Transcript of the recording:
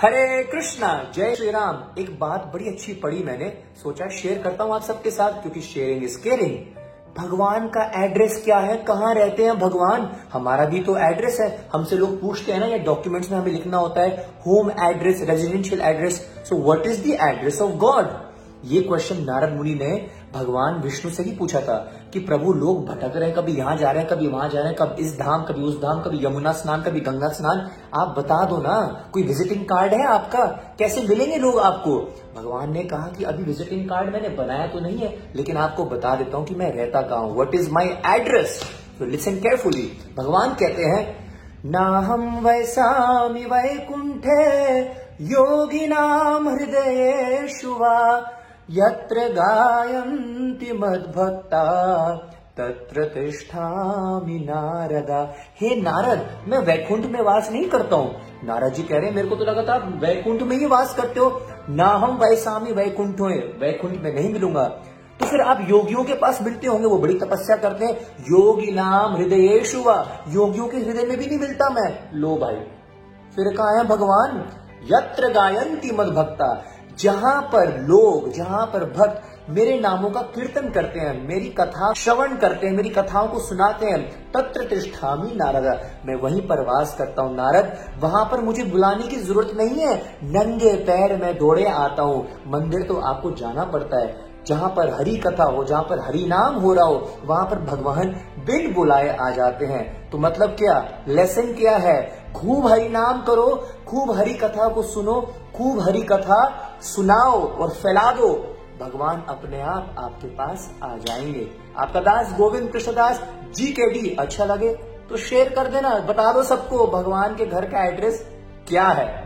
हरे कृष्णा, जय श्री राम एक बात बड़ी अच्छी पढ़ी मैंने, सोचा शेयर करता हूँ आप सबके साथ, क्योंकि शेयरिंग इज़ केयरिंग भगवान का एड्रेस क्या है? कहाँ रहते हैं भगवान? हमारा भी तो एड्रेस है। हमसे लोग पूछते हैं ना, ये डॉक्यूमेंट्स में हमें लिखना होता है home address residential address so what is the address of God ये क्वेश्चन नारद मुनि ने भगवान विष्णु से ही पूछा था कि प्रभु, लोग भटक रहे हैं, कभी यहाँ जा रहे हैं, कभी वहाँ जा रहे हैं कभी इस धाम, कभी उस धाम, कभी यमुना स्नान, कभी गंगा स्नान। आप बता दो ना, कोई विजिटिंग कार्ड है आपका? कैसे मिलेंगे लोग आपको? भगवान ने कहा कि अभी विजिटिंग कार्ड मैंने बनाया तो नहीं है, लेकिन आपको बता देता हूँ कि मैं रहता कहा हूँ। वट इज़ माई एड्रेस तो लिसन केयरफुली भगवान कहते हैं ना हम वैसा वैकुंठे योगी नाम हृदय शुवा यत्र गायन्ति मद्भक्ता, तत्र तिष्ठामि नारदा। हे नारद, मैं वैकुंठ में वास नहीं करता हूँ। नारद जी कह रहे हैं, मेरे को तो लगा था वैकुंठ में ही वास करते हो। ना हम वैसामी वैकुंठ वैकुंठ में नहीं मिलूँगा। तो फिर आप योगियों के पास मिलते होंगे, वो बड़ी तपस्या करते हैं। योगी नाम हृदय शुवा योगियों के हृदय में भी नहीं मिलता मैं। लो भाई, फिर कहा है भगवान? यत्र गायंती मद भक्ता जहाँ पर लोग, जहाँ पर भक्त मेरे नामों का कीर्तन करते हैं, मेरी कथा श्रवण करते हैं, मेरी कथाओं को सुनाते हैं, तत्र तिष्ठामी नारद। मैं वहीं पर वास करता हूँ, नारद। वहाँ पर मुझे बुलाने की ज़रूरत नहीं है। नंगे पैर में दौड़े आता हूँ। मंदिर तो आपको जाना पड़ता है। जहाँ पर हरी कथा हो, जहाँ पर हरी नाम हो रहा हो, वहाँ पर भगवान बिन बुलाए आ जाते हैं। तो मतलब क्या? लेसन क्या है? खूब हरि नाम करो, खूब हरी कथा को सुनो, खूब हरी कथा सुनाओ और फैला दो। भगवान अपने आप आपके पास आ जाएँगे। आपका दास गोविंद कृष्णदास जी के डी अच्छा लगे तो शेयर कर देना। बता दो सबको, भगवान के घर का एड्रेस क्या है?